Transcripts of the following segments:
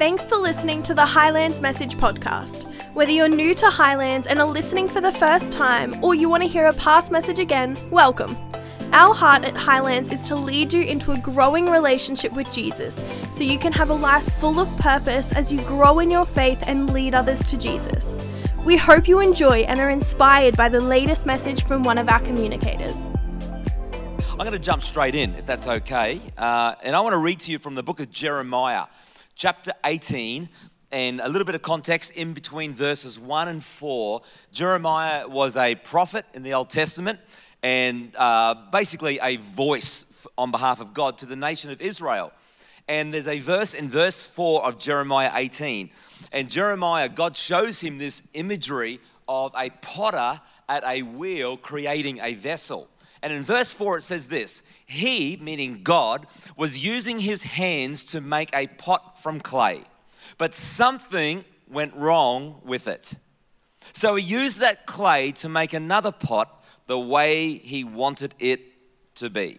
Thanks for listening to the Highlands Message Podcast. Whether you're new to Highlands and are listening for the first time, or you want to hear a past message again, welcome. Our heart at Highlands is to lead you into a growing relationship with Jesus so you can have a life full of purpose as you grow in your faith and lead others to Jesus. We hope you enjoy and are inspired by the latest message from one of our communicators. I'm going to jump straight in, if that's okay. Uh, and I want to read to you from the book of Jeremiah, chapter 18, and a little bit of context in between verses 1 and 4. Jeremiah was a prophet in the Old Testament and uh, basically a voice on behalf of God to the nation of Israel. And there's a verse in verse 4 of Jeremiah 18. And Jeremiah, God shows him this imagery of a potter at a wheel creating a vessel. And in verse 4, it says this He, meaning God, was using his hands to make a pot from clay, but something went wrong with it. So he used that clay to make another pot the way he wanted it to be.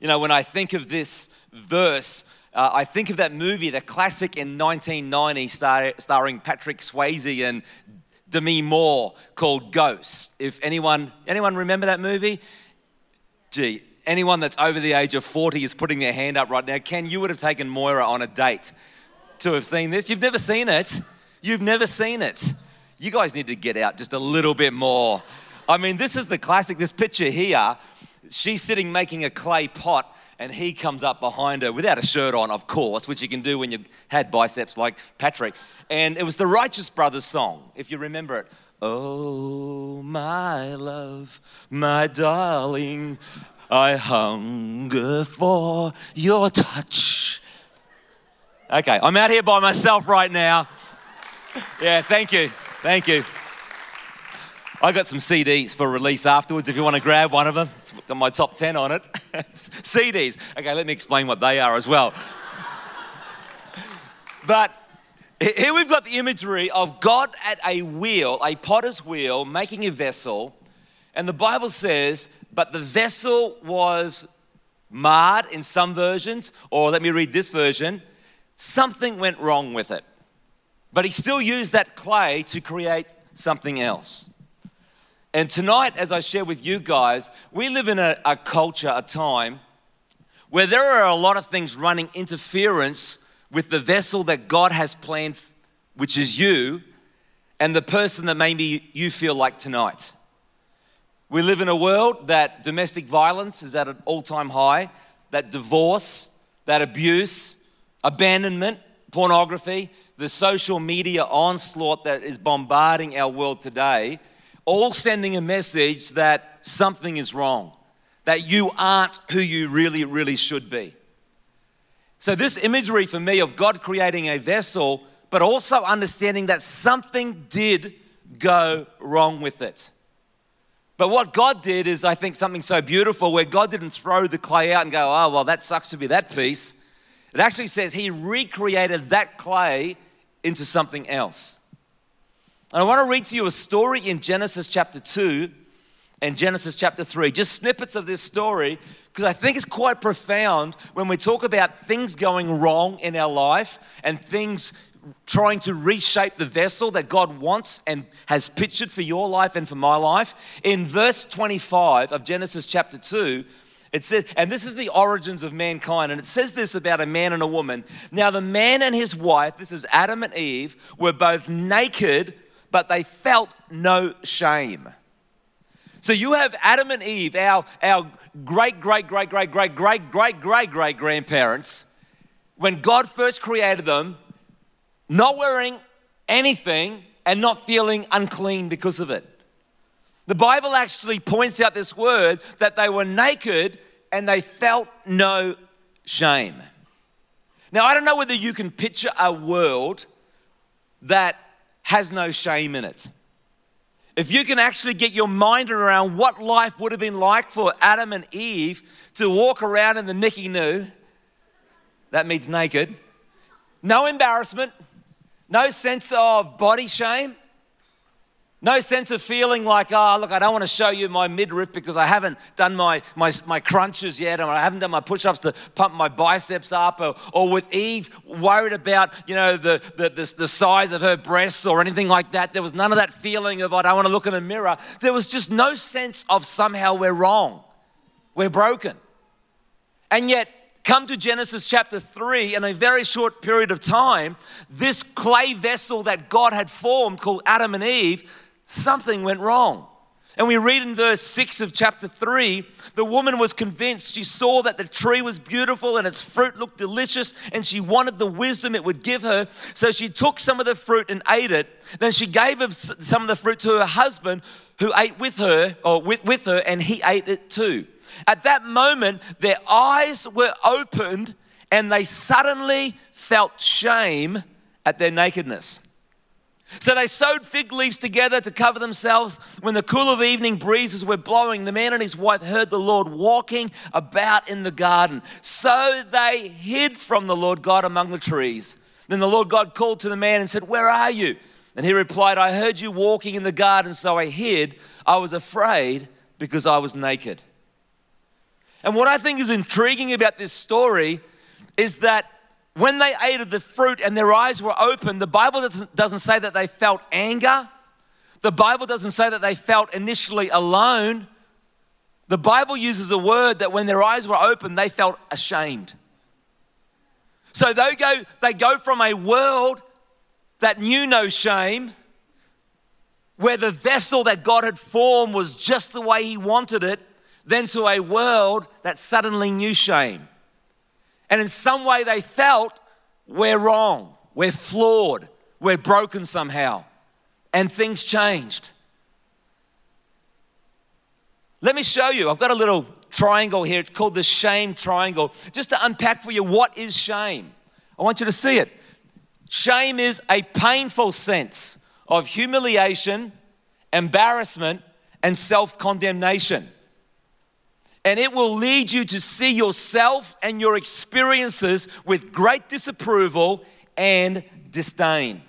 You know, when I think of this verse, uh, I think of that movie, the classic in 1990, star, starring Patrick Swayze and Demi Moore, called Ghost. If anyone anyone remember that movie, gee, anyone that's over the age of 40 is putting their hand up right now. Ken, you would have taken Moira on a date to have seen this. You've never seen it. You've never seen it. You guys need to get out just a little bit more. I mean, this is the classic, this picture here. She's sitting making a clay pot, and he comes up behind her without a shirt on, of course, which you can do when you had biceps like Patrick. And it was the Righteous Brothers song, if you remember it. Oh, my love, my darling, I hunger for your touch. Okay, I'm out here by myself right now. Yeah, thank you. Thank you. I got some CDs for release afterwards if you want to grab one of them. It's got my top 10 on it. CDs. Okay, let me explain what they are as well. but here we've got the imagery of God at a wheel, a potter's wheel, making a vessel. And the Bible says, but the vessel was marred in some versions, or let me read this version something went wrong with it. But he still used that clay to create something else. And tonight, as I share with you guys, we live in a, a, culture, a time where there are a lot of things running interference with the vessel that God has planned, which is you, and the person that maybe you feel like tonight. We live in a world that domestic violence is at an all time high, that divorce, that abuse, abandonment, pornography, the social media onslaught that is bombarding our world today all sending a message that something is wrong, that you aren't who you really, really should be. So, this imagery for me of God creating a vessel, but also understanding that something did go wrong with it. But what God did is, I think, something so beautiful where God didn't throw the clay out and go, oh, well, that sucks to be that piece. It actually says He recreated that clay into something else. And I want to read to you a story in Genesis chapter 2 and Genesis chapter 3, just snippets of this story, because I think it's quite profound when we talk about things going wrong in our life and things trying to reshape the vessel that God wants and has pictured for your life and for my life. In verse 25 of Genesis chapter 2, it says, and this is the origins of mankind, and it says this about a man and a woman. Now, the man and his wife, this is Adam and Eve, were both naked but they felt no shame. So you have Adam and Eve, our, our great, great, great, great, great, great, great, great, great grandparents, when God first created them, not wearing anything and not feeling unclean because of it. The Bible actually points out this word that they were naked and they felt no shame. Now, I don't know whether you can picture a world that has no shame in it. If you can actually get your mind around what life would have been like for Adam and Eve to walk around in the Nicky New, that means naked, no embarrassment, no sense of body shame, No sense of feeling like, oh, look, I don't want to show you my midriff because I haven't done my, my, my crunches yet, or I haven't done my push ups to pump my biceps up, or, or with Eve worried about, you know, the, the, the, the size of her breasts or anything like that. There was none of that feeling of, I don't want to look in a mirror. There was just no sense of somehow we're wrong, we're broken. And yet, come to Genesis chapter 3, in a very short period of time, this clay vessel that God had formed called Adam and Eve something went wrong. And we read in verse 6 of chapter 3 the woman was convinced. She saw that the tree was beautiful and its fruit looked delicious, and she wanted the wisdom it would give her. So she took some of the fruit and ate it. Then she gave some of the fruit to her husband, who ate with her, or with, with her, and he ate it too. At that moment, their eyes were opened, and they suddenly felt shame at their nakedness. So they sewed fig leaves together to cover themselves. When the cool of evening breezes were blowing, the man and his wife heard the Lord walking about in the garden. So they hid from the Lord God among the trees. Then the Lord God called to the man and said, Where are you? And he replied, I heard you walking in the garden, so I hid. I was afraid because I was naked. And what I think is intriguing about this story is that when they ate of the fruit and their eyes were open, the Bible doesn't say that they felt anger. The Bible doesn't say that they felt initially alone. The Bible uses a word that when their eyes were open, they felt ashamed. So they go, they go from a world that knew no shame, where the vessel that God had formed was just the way He wanted it, then to a world that suddenly knew shame. And in some way, they felt we're wrong, we're flawed, we're broken somehow. And things changed. Let me show you. I've got a little triangle here. It's called the shame triangle. Just to unpack for you what is shame. I want you to see it. Shame is a painful sense of humiliation, embarrassment, and self condemnation and it will lead you to see yourself and your experiences with great disapproval and disdain.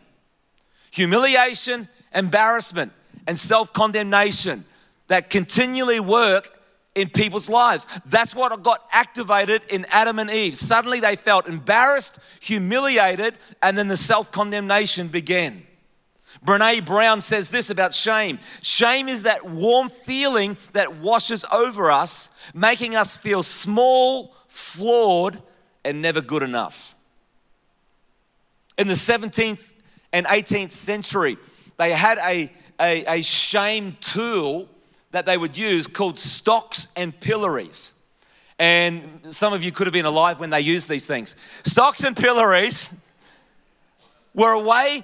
Humiliation, embarrassment, and self condemnation that continually work in people's lives. That's what got activated in Adam and Eve. Suddenly they felt embarrassed, humiliated, and then the self condemnation began. Brene Brown says this about shame shame is that warm feeling that washes over us, making us feel small, flawed, and never good enough. In the 17th and 18th century, they had a, a, a shame tool that they would use called stocks and pillories. And some of you could have been alive when they used these things. Stocks and pillories were a way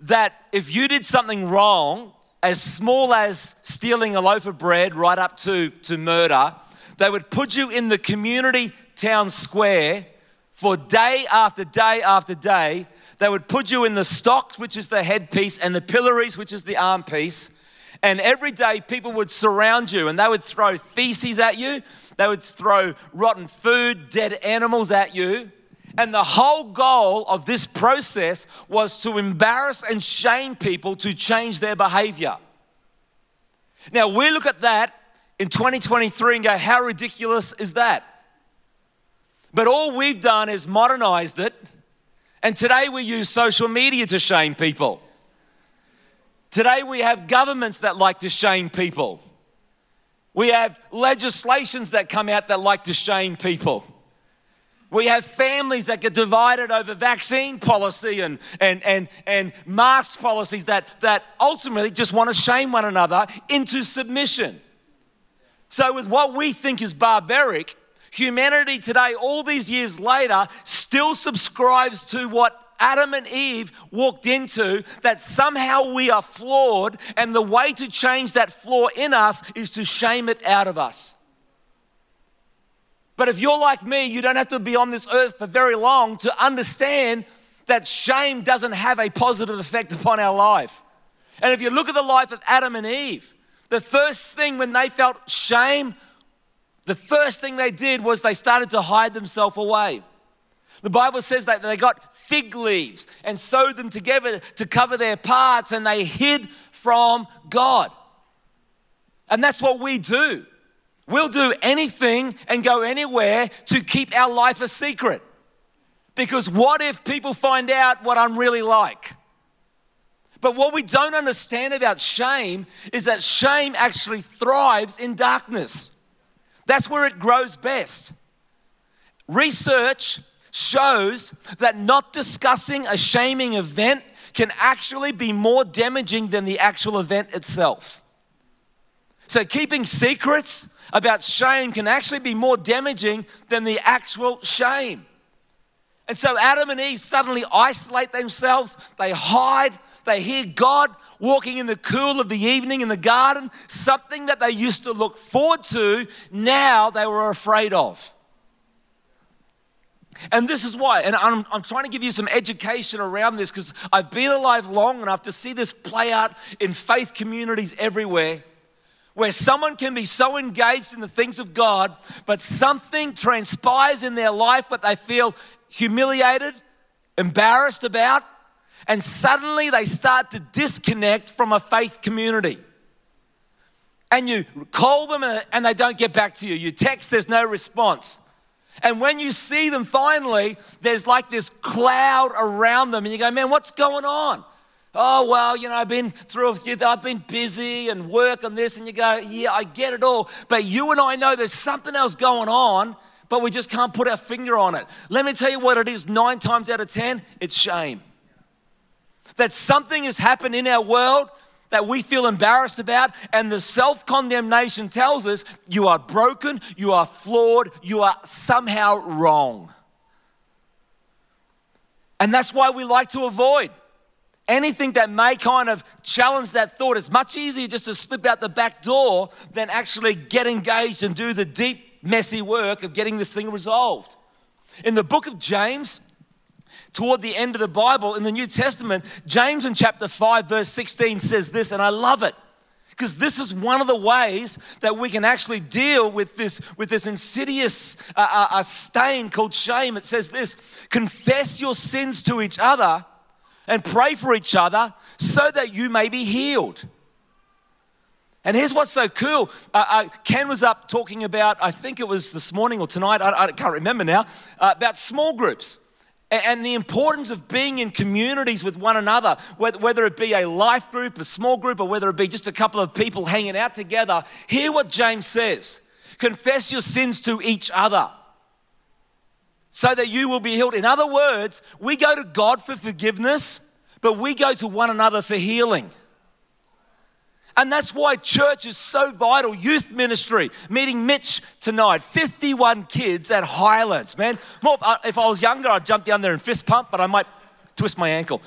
that if you did something wrong, as small as stealing a loaf of bread right up to, to murder, they would put you in the community town square for day after day after day. They would put you in the stocks, which is the headpiece, and the pillories, which is the arm piece. And every day people would surround you and they would throw feces at you, they would throw rotten food, dead animals at you. And the whole goal of this process was to embarrass and shame people to change their behavior. Now, we look at that in 2023 and go, how ridiculous is that? But all we've done is modernized it, and today we use social media to shame people. Today we have governments that like to shame people. We have legislations that come out that like to shame people. We have families that get divided over vaccine policy and, and, and, and mask policies that, that ultimately just want to shame one another into submission. So, with what we think is barbaric, humanity today, all these years later, still subscribes to what Adam and Eve walked into that somehow we are flawed, and the way to change that flaw in us is to shame it out of us. But if you're like me, you don't have to be on this earth for very long to understand that shame doesn't have a positive effect upon our life. And if you look at the life of Adam and Eve, the first thing when they felt shame, the first thing they did was they started to hide themselves away. The Bible says that they got fig leaves and sewed them together to cover their parts and they hid from God. And that's what we do. We'll do anything and go anywhere to keep our life a secret. Because what if people find out what I'm really like? But what we don't understand about shame is that shame actually thrives in darkness. That's where it grows best. Research shows that not discussing a shaming event can actually be more damaging than the actual event itself. So, keeping secrets about shame can actually be more damaging than the actual shame. And so, Adam and Eve suddenly isolate themselves, they hide, they hear God walking in the cool of the evening in the garden, something that they used to look forward to, now they were afraid of. And this is why, and I'm, I'm trying to give you some education around this because I've been alive long enough to see this play out in faith communities everywhere where someone can be so engaged in the things of God, but something transpires in their life, but they feel humiliated, embarrassed about, and suddenly they start to disconnect from a faith community. And you call them and they don't get back to you. You text, there's no response. And when you see them finally, there's like this cloud around them, and you go, Man, what's going on? Oh, well, you know, I've been through, a few, I've been busy and work on this, and you go, Yeah, I get it all. But you and I know there's something else going on, but we just can't put our finger on it. Let me tell you what it is nine times out of 10 it's shame. That something has happened in our world that we feel embarrassed about, and the self condemnation tells us you are broken, you are flawed, you are somehow wrong. And that's why we like to avoid anything that may kind of challenge that thought. It's much easier just to slip out the back door than actually get engaged and do the deep, messy work of getting this thing resolved. In the book of James, toward the end of the Bible in the New Testament, James in chapter 5, verse 16 says this, and I love it because this is one of the ways that we can actually deal with this with this insidious uh, uh, uh, stain called shame it says this confess your sins to each other and pray for each other so that you may be healed. And here's what's so cool. Uh, uh ken was up talking about i think it was this morning or tonight i, I can't remember now uh, about small groups and the importance of being in communities with one another, whether it be a life group, a small group, or whether it be just a couple of people hanging out together. Hear what James says. Confess your sins to each other so that you will be healed. In other words, we go to God for forgiveness, but we go to one another for healing. And that's why church is so vital. Youth ministry, meeting Mitch tonight, 51 kids at Highlands, man. Uh, if I was younger, I'd jump down there and fist pump, but I might twist my ankle.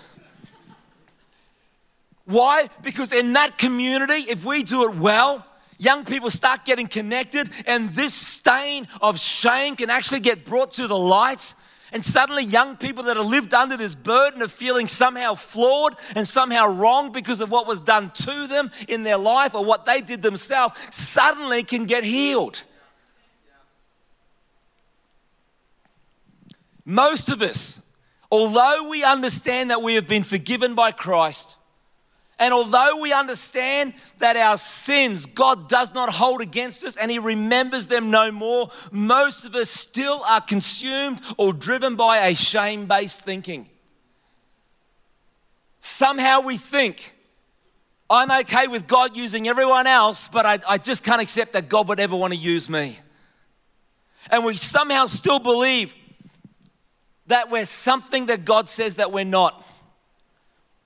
Why? Because in that community, if we do it well, young people start getting connected, and this stain of shame can actually get brought to the light and suddenly, young people that have lived under this burden of feeling somehow flawed and somehow wrong because of what was done to them in their life or what they did themselves suddenly can get healed. Most of us, although we understand that we have been forgiven by Christ, and although we understand that our sins God does not hold against us and He remembers them no more, most of us still are consumed or driven by a shame based thinking. Somehow we think, I'm okay with God using everyone else, but I, I just can't accept that God would ever want to use me. And we somehow still believe that we're something that God says that we're not.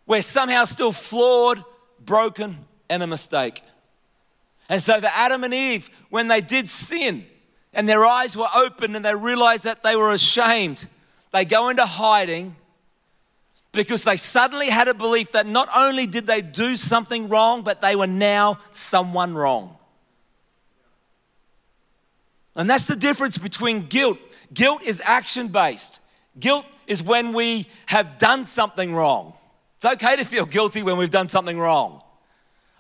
We're somehow still flawed, broken, and a mistake. And so, for Adam and Eve, when they did sin and their eyes were open and they realized that they were ashamed, they go into hiding because they suddenly had a belief that not only did they do something wrong, but they were now someone wrong. And that's the difference between guilt. Guilt is action based, guilt is when we have done something wrong. It's okay to feel guilty when we've done something wrong.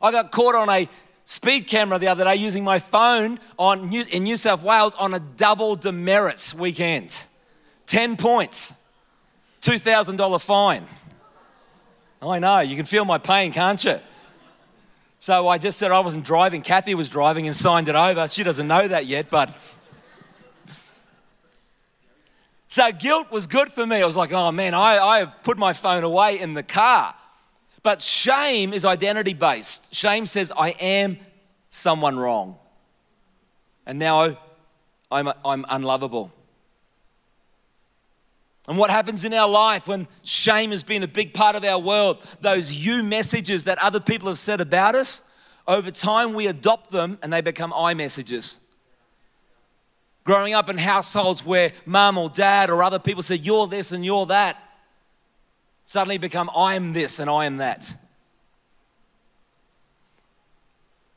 I got caught on a speed camera the other day using my phone on New, in New South Wales on a double demerits weekend. 10 points, $2,000 fine. I know, you can feel my pain, can't you? So I just said I wasn't driving. Kathy was driving and signed it over. She doesn't know that yet, but. So guilt was good for me. I was like, oh man, I, I have put my phone away in the car. But shame is identity based. Shame says, I am someone wrong. And now I'm, I'm unlovable. And what happens in our life when shame has been a big part of our world, those you messages that other people have said about us, over time we adopt them and they become I messages. Growing up in households where mum or dad or other people said, You're this and you're that, suddenly become I am this and I am that.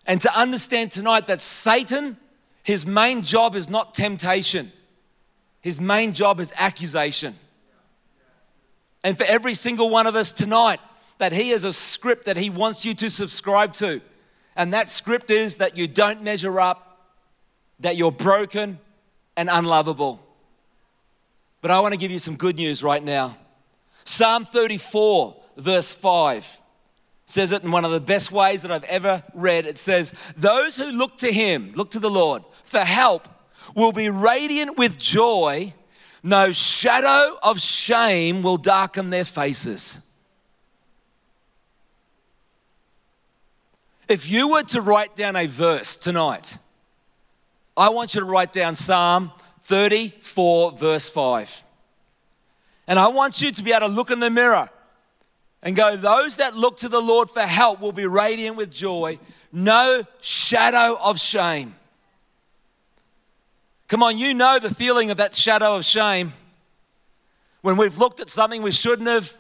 And to understand tonight that Satan, his main job is not temptation. His main job is accusation. And for every single one of us tonight, that He has a script that He wants you to subscribe to. And that script is that you don't measure up, that you're broken and unlovable. But I want to give you some good news right now. Psalm 34, verse 5 says it in one of the best ways that I've ever read. It says, Those who look to Him, look to the Lord for help, will be radiant with joy. No shadow of shame will darken their faces. If you were to write down a verse tonight, I want you to write down Psalm 34, verse 5. And I want you to be able to look in the mirror and go, Those that look to the Lord for help will be radiant with joy, no shadow of shame. Come on, you know the feeling of that shadow of shame. When we've looked at something we shouldn't have,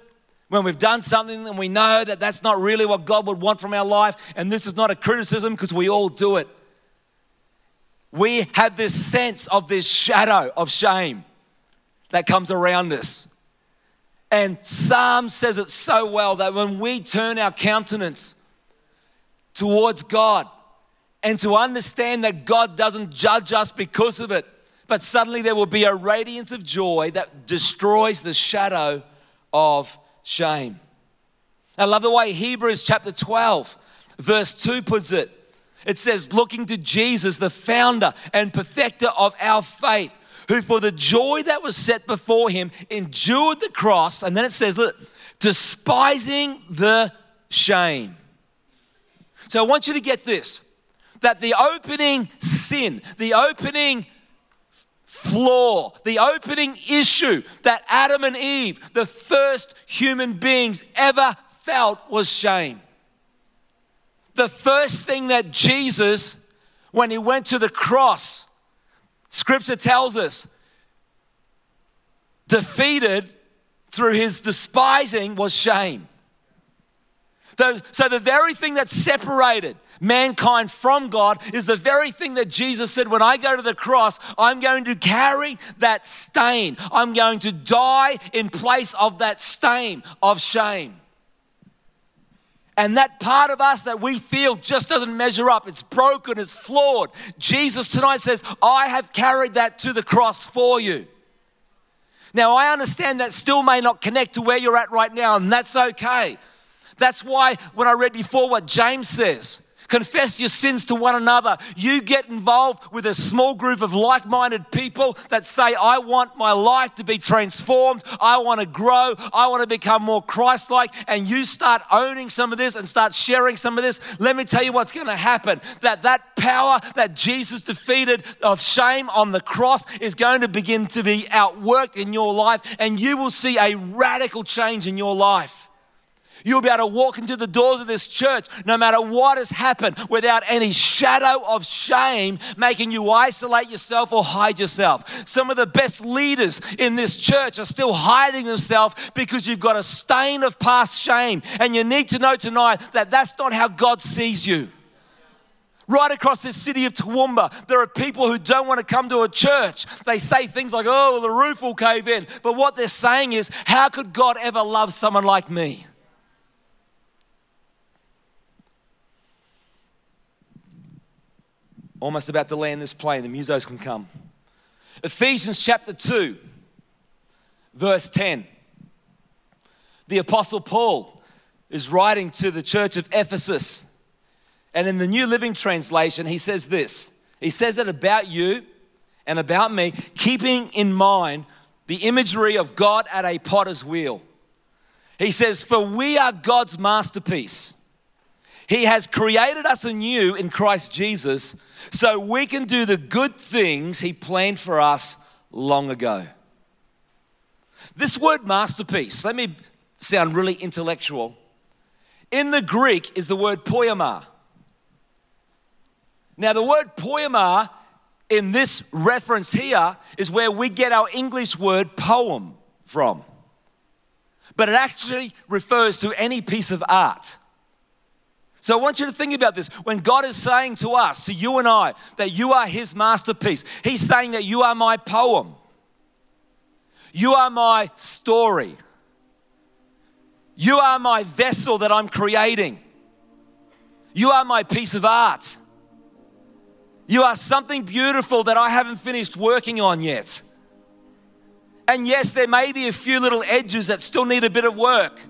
when we've done something and we know that that's not really what God would want from our life, and this is not a criticism because we all do it. We have this sense of this shadow of shame that comes around us. And Psalm says it so well that when we turn our countenance towards God, and to understand that God doesn't judge us because of it, but suddenly there will be a radiance of joy that destroys the shadow of shame. I love the way Hebrews chapter 12, verse 2 puts it. It says, looking to Jesus, the founder and perfecter of our faith, who for the joy that was set before him endured the cross. And then it says, look, despising the shame. So I want you to get this that the opening sin, the opening flaw, the opening issue that Adam and Eve, the first human beings, ever felt was shame. The first thing that Jesus, when he went to the cross, scripture tells us, defeated through his despising was shame. So, the very thing that separated mankind from God is the very thing that Jesus said when I go to the cross, I'm going to carry that stain. I'm going to die in place of that stain of shame. And that part of us that we feel just doesn't measure up. It's broken, it's flawed. Jesus tonight says, I have carried that to the cross for you. Now, I understand that still may not connect to where you're at right now, and that's okay. That's why when I read before what James says, confess your sins to one another. You get involved with a small group of like minded people that say, I want my life to be transformed. I want to grow. I want to become more Christ like. And you start owning some of this and start sharing some of this. Let me tell you what's going to happen that that power that Jesus defeated of shame on the cross is going to begin to be outworked in your life, and you will see a radical change in your life. You'll be able to walk into the doors of this church no matter what has happened without any shadow of shame making you isolate yourself or hide yourself. Some of the best leaders in this church are still hiding themselves because you've got a stain of past shame. And you need to know tonight that that's not how God sees you. Right across this city of Toowoomba, there are people who don't want to come to a church. They say things like, oh, well, the roof will cave in. But what they're saying is, how could God ever love someone like me? Almost about to land this plane. The musos can come. Ephesians chapter 2, verse 10. The Apostle Paul is writing to the church of Ephesus. And in the New Living Translation, he says this He says it about you and about me, keeping in mind the imagery of God at a potter's wheel. He says, For we are God's masterpiece. He has created us anew in Christ Jesus so we can do the good things He planned for us long ago. This word masterpiece, let me sound really intellectual. In the Greek is the word poiema. Now, the word poiema in this reference here is where we get our English word poem from. But it actually refers to any piece of art. So I want you to think about this. When God is saying to us, to you and I, that you are His masterpiece, He's saying that you are my poem. You are my story. You are my vessel that I'm creating. You are my piece of art. You are something beautiful that I haven't finished working on yet. And yes, there may be a few little edges that still need a bit of work,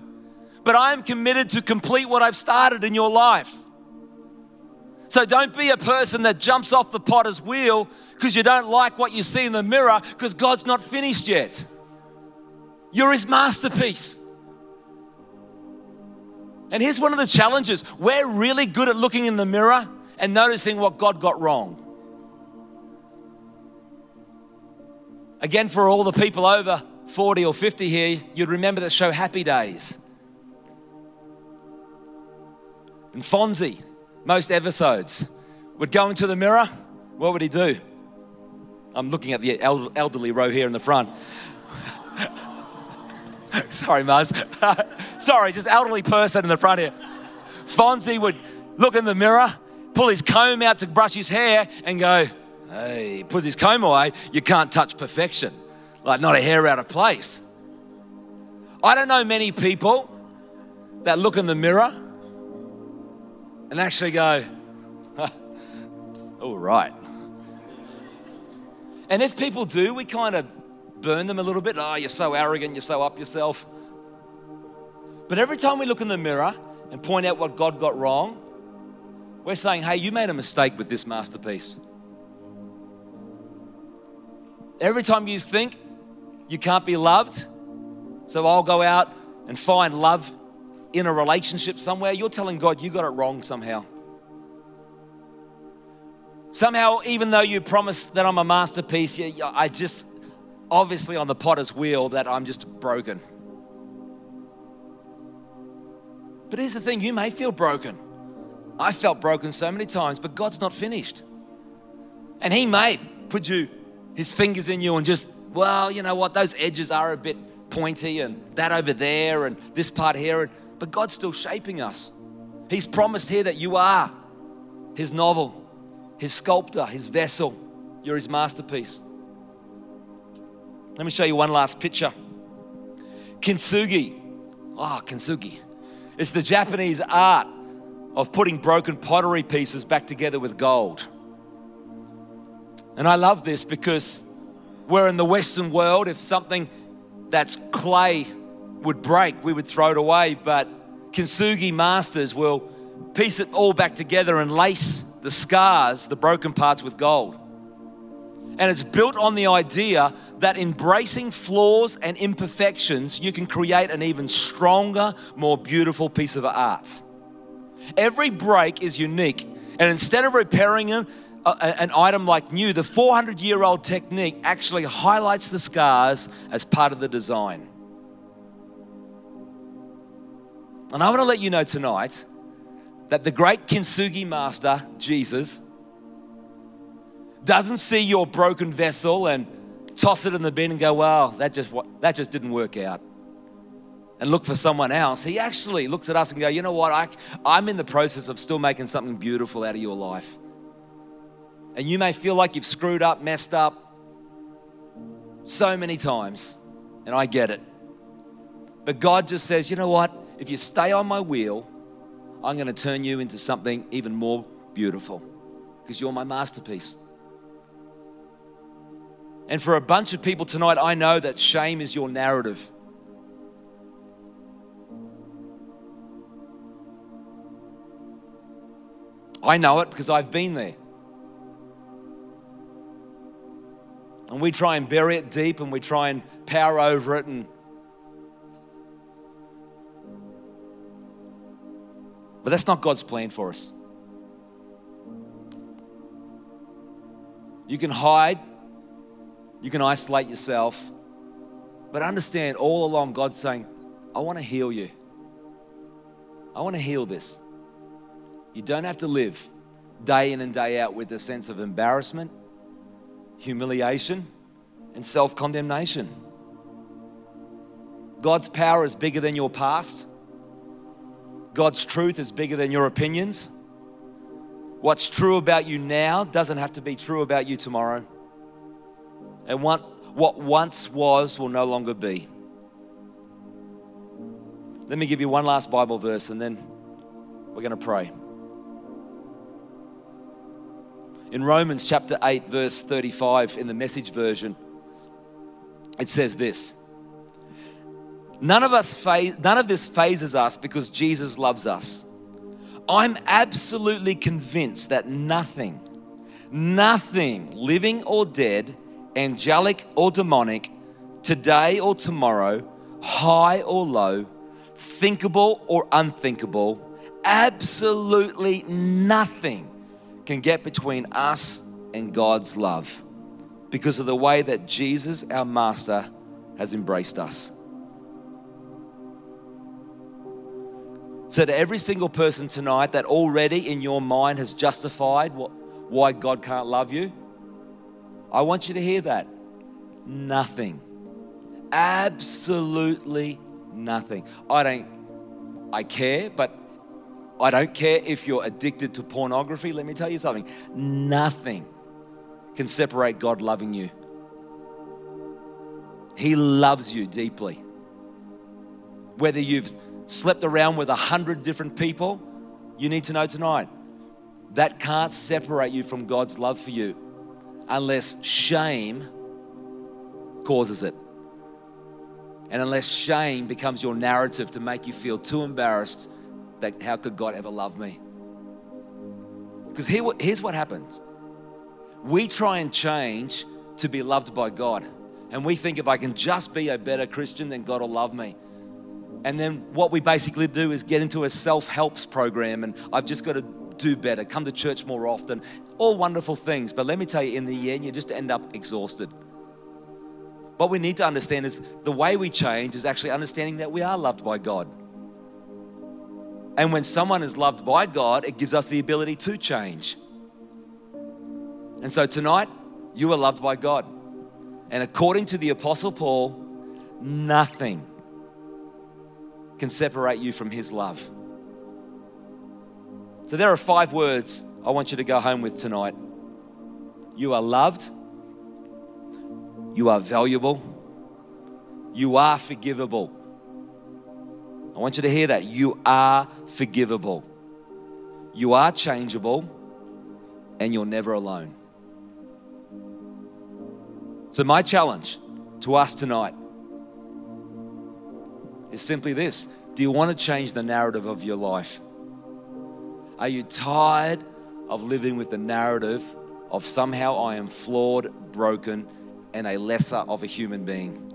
but I am committed to complete what I've started in your life. So don't be a person that jumps off the potter's wheel because you don't like what you see in the mirror because God's not finished yet. You're his masterpiece. And here's one of the challenges we're really good at looking in the mirror and noticing what God got wrong. Again, for all the people over 40 or 50 here, you'd remember the show Happy Days. And Fonzie, most episodes, would go into the mirror. What would he do? I'm looking at the elderly row here in the front. Sorry, Muzz. Sorry, just elderly person in the front here. Fonzie would look in the mirror, pull his comb out to brush his hair, and go, Hey, put this comb away. You can't touch perfection. Like, not a hair out of place. I don't know many people that look in the mirror and actually go, all right. And if people do, we kind of burn them a little bit. Oh, you're so arrogant, you're so up yourself. But every time we look in the mirror and point out what God got wrong, we're saying, hey, you made a mistake with this masterpiece. Every time you think you can't be loved, so I'll go out and find love in a relationship somewhere, you're telling God you got it wrong somehow. Somehow, even though you promised that I'm a masterpiece, I just obviously on the potter's wheel that I'm just broken. But here's the thing you may feel broken. I felt broken so many times, but God's not finished. And He may put you, His fingers in you, and just, well, you know what, those edges are a bit pointy, and that over there, and this part here. But God's still shaping us. He's promised here that you are His novel, His sculptor, His vessel. You're His masterpiece. Let me show you one last picture. Kintsugi. Oh, kintsugi. It's the Japanese art of putting broken pottery pieces back together with gold. And I love this because we're in the Western world. If something that's clay would break, we would throw it away. But kintsugi masters will piece it all back together and lace the scars, the broken parts, with gold. And it's built on the idea that embracing flaws and imperfections, you can create an even stronger, more beautiful piece of art. Every break is unique. And instead of repairing them, an item like new, the 400 year old technique actually highlights the scars as part of the design. And I want to let you know tonight that the great kintsugi master, Jesus, doesn't see your broken vessel and toss it in the bin and go, wow, that just, that just didn't work out. And look for someone else. He actually looks at us and go, you know what? I, I'm in the process of still making something beautiful out of your life. And you may feel like you've screwed up, messed up so many times. And I get it. But God just says, you know what? If you stay on my wheel, I'm going to turn you into something even more beautiful because you're my masterpiece. And for a bunch of people tonight, I know that shame is your narrative. I know it because I've been there. And we try and bury it deep and we try and power over it and But that's not God's plan for us. You can hide, you can isolate yourself, but understand all along God's saying, I want to heal you. I want to heal this. You don't have to live day in and day out with a sense of embarrassment, humiliation, and self condemnation. God's power is bigger than your past. God's truth is bigger than your opinions. What's true about you now doesn't have to be true about you tomorrow. And what, what once was will no longer be. Let me give you one last Bible verse and then we're going to pray. In Romans chapter 8, verse 35, in the message version, it says this None of, us none of this fazes us because Jesus loves us. I'm absolutely convinced that nothing, nothing, living or dead, angelic or demonic, today or tomorrow, high or low, thinkable or unthinkable, absolutely nothing can get between us and God's love because of the way that Jesus, our Master, has embraced us. So, to every single person tonight that already in your mind has justified what, why God can't love you, I want you to hear that. Nothing. Absolutely nothing. I don't, I care, but I don't care if you're addicted to pornography. Let me tell you something. Nothing can separate God loving you. He loves you deeply. Whether you've slept around with a hundred different people, you need to know tonight that can't separate you from God's love for you unless shame causes it. And unless shame becomes your narrative to make you feel too embarrassed that how could God ever love me? Because here, here's what happens we try and change to be loved by God. And we think if I can just be a better Christian, then God will love me. And then what we basically do is get into a self helps program, and I've just got to do better, come to church more often, all wonderful things. But let me tell you, in the end, you just end up exhausted. What we need to understand is the way we change is actually understanding that we are loved by God. And when someone is loved by God, it gives us the ability to change. And so tonight, you are loved by God. And according to the Apostle Paul, nothing can separate you from His love. So there are five words I want you to go home with tonight. You are loved, you are valuable, you are forgivable. I want you to hear that. You are forgivable, you are changeable, and you're never alone. So, my challenge to us tonight is simply this Do you want to change the narrative of your life? Are you tired of living with the narrative of somehow I am flawed, broken, and a lesser of a human being?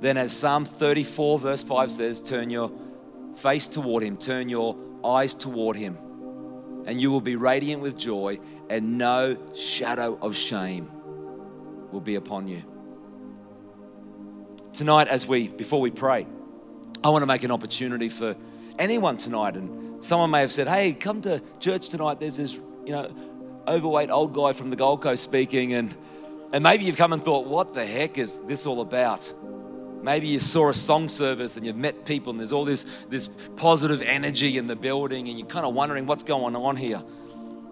Then, as Psalm 34, verse 5 says, turn your face toward Him, turn your eyes toward Him, and you will be radiant with joy, and no shadow of shame will be upon you tonight, as we, before we pray, I want to make an opportunity for anyone tonight. And someone may have said, hey, come to church tonight. There's this, you know, overweight old guy from the Gold Coast speaking. And, and maybe you've come and thought, what the heck is this all about? Maybe you saw a song service and you've met people and there's all this, this positive energy in the building and you're kind of wondering what's going on here.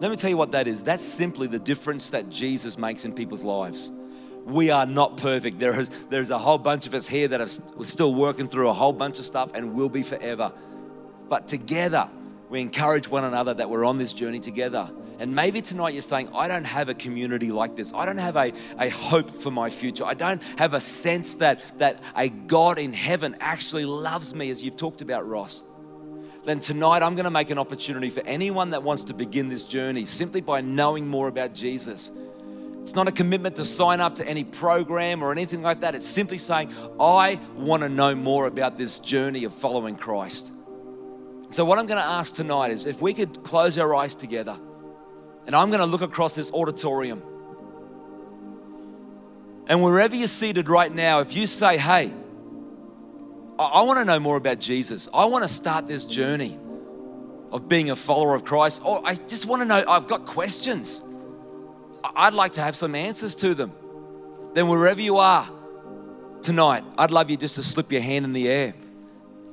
Let me tell you what that is. That's simply the difference that Jesus makes in people's lives we are not perfect. There is, there's a whole bunch of us here that are still working through a whole bunch of stuff and will be forever. But together, we encourage one another that we're on this journey together. And maybe tonight you're saying, I don't have a community like this. I don't have a, a hope for my future. I don't have a sense that, that a God in heaven actually loves me, as you've talked about, Ross. Then tonight I'm going to make an opportunity for anyone that wants to begin this journey simply by knowing more about Jesus. It's not a commitment to sign up to any program or anything like that. It's simply saying, I want to know more about this journey of following Christ. So, what I'm going to ask tonight is if we could close our eyes together, and I'm going to look across this auditorium. And wherever you're seated right now, if you say, Hey, I, want to know more about Jesus, I want to start this journey of being a follower of Christ, or I just want to know, I've got questions. I'd like to have some answers to them. Then, wherever you are tonight, I'd love you just to slip your hand in the air.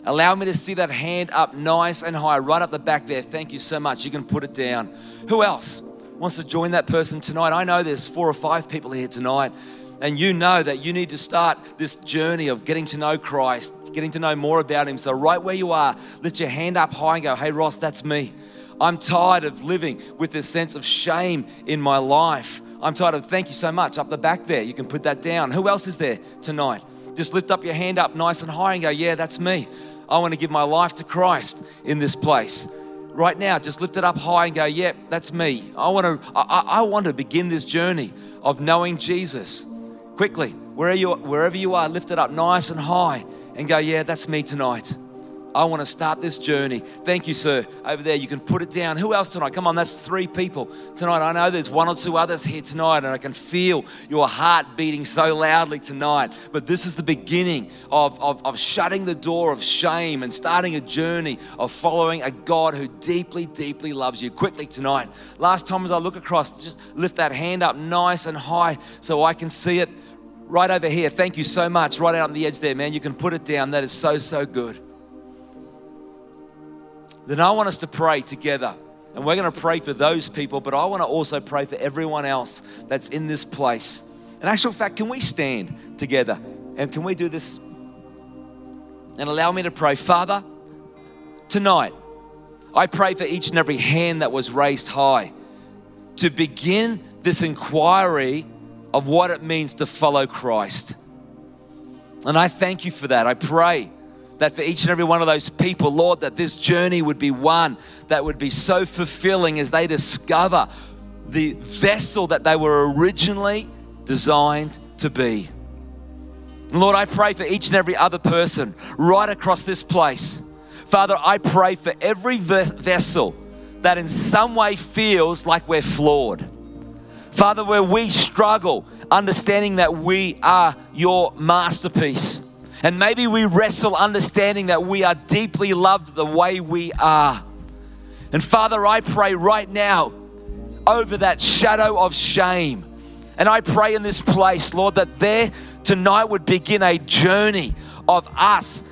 Allow me to see that hand up nice and high, right up the back there. Thank you so much. You can put it down. Who else wants to join that person tonight? I know there's four or five people here tonight, and you know that you need to start this journey of getting to know Christ, getting to know more about Him. So, right where you are, lift your hand up high and go, Hey, Ross, that's me. I'm tired of living with this sense of shame in my life. I'm tired of, thank you so much, up the back there. You can put that down. Who else is there tonight? Just lift up your hand up nice and high and go, Yeah, that's me. I want to give my life to Christ in this place. Right now, just lift it up high and go, Yep, yeah, that's me. I want to, I, I want to begin this journey of knowing Jesus. Quickly, wherever you, wherever you are, lift it up nice and high and go, Yeah, that's me tonight. I want to start this journey. Thank you, sir. Over there, you can put it down. Who else tonight? Come on, that's three people tonight. I know there's one or two others here tonight, and I can feel your heart beating so loudly tonight. But this is the beginning of, of, of shutting the door of shame and starting a journey of following a God who deeply, deeply loves you. Quickly tonight. Last time as I look across, just lift that hand up nice and high so I can see it right over here. Thank you so much. Right out on the edge there, man. You can put it down. That is so, so good then I want us to pray together. And we're going to pray for those people, but I want to also pray for everyone else that's in this place. In actual fact, can we stand together and can we do this? And allow me to pray. Father, tonight, I pray for each and every hand that was raised high to begin this inquiry of what it means to follow Christ. And I thank you for that. I pray that for each and every one of those people, Lord, that this journey would be one that would be so fulfilling as they discover the vessel that they were originally designed to be. Lord, I pray for each and every other person right across this place. Father, I pray for every vessel that in some way feels like we're flawed. Father, where we struggle understanding that we are your masterpiece. And maybe we wrestle understanding that we are deeply loved the way we are. And Father, I pray right now over that shadow of shame. And I pray in this place, Lord, that there tonight would begin a journey of us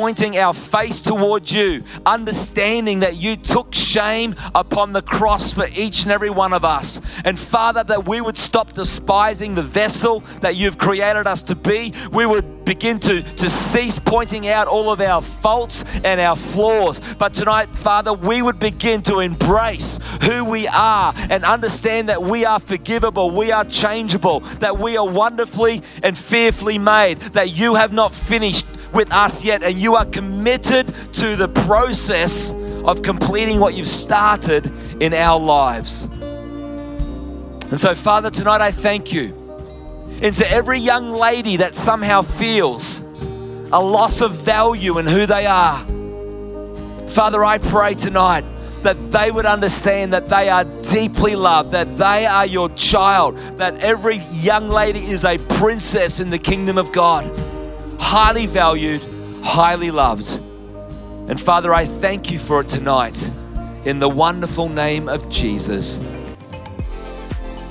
pointing our face towards you, understanding that you took shame upon the cross for each and every one of us. And Father, that we would stop despising the vessel that you've created us to be. We would begin to, to cease pointing out all of our faults and our flaws. But tonight, Father, we would begin to embrace who we are and understand that we are forgivable, we are changeable, that we are wonderfully and fearfully made, that you have not finished with us yet, and you are committed to the process of completing what you've started in our lives. And so, Father, tonight I thank you. Into every young lady that somehow feels a loss of value in who they are. Father, I pray tonight that they would understand that they are deeply loved, that they are your child, that every young lady is a princess in the kingdom of God highly valued, highly loved. And Father, I thank you for it tonight in the wonderful name of Jesus.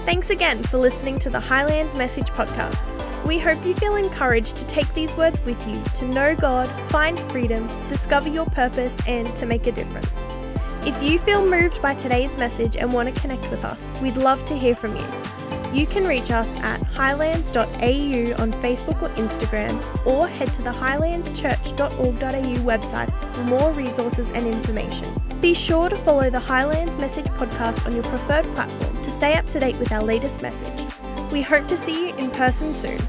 Thanks again for listening to the Highlands Message Podcast. We hope you feel encouraged to take these words with you to know God, find freedom, discover your purpose, and to make a difference. If you feel moved by today's message and want to connect with us, we'd love to hear from you. You can reach us at highlands.au on Facebook or Instagram, or head to the highlandschurch.org.au website for more resources and information. Be sure to follow the Highlands Message podcast on your preferred platform to stay up to date with our latest message. We hope to see you in person soon.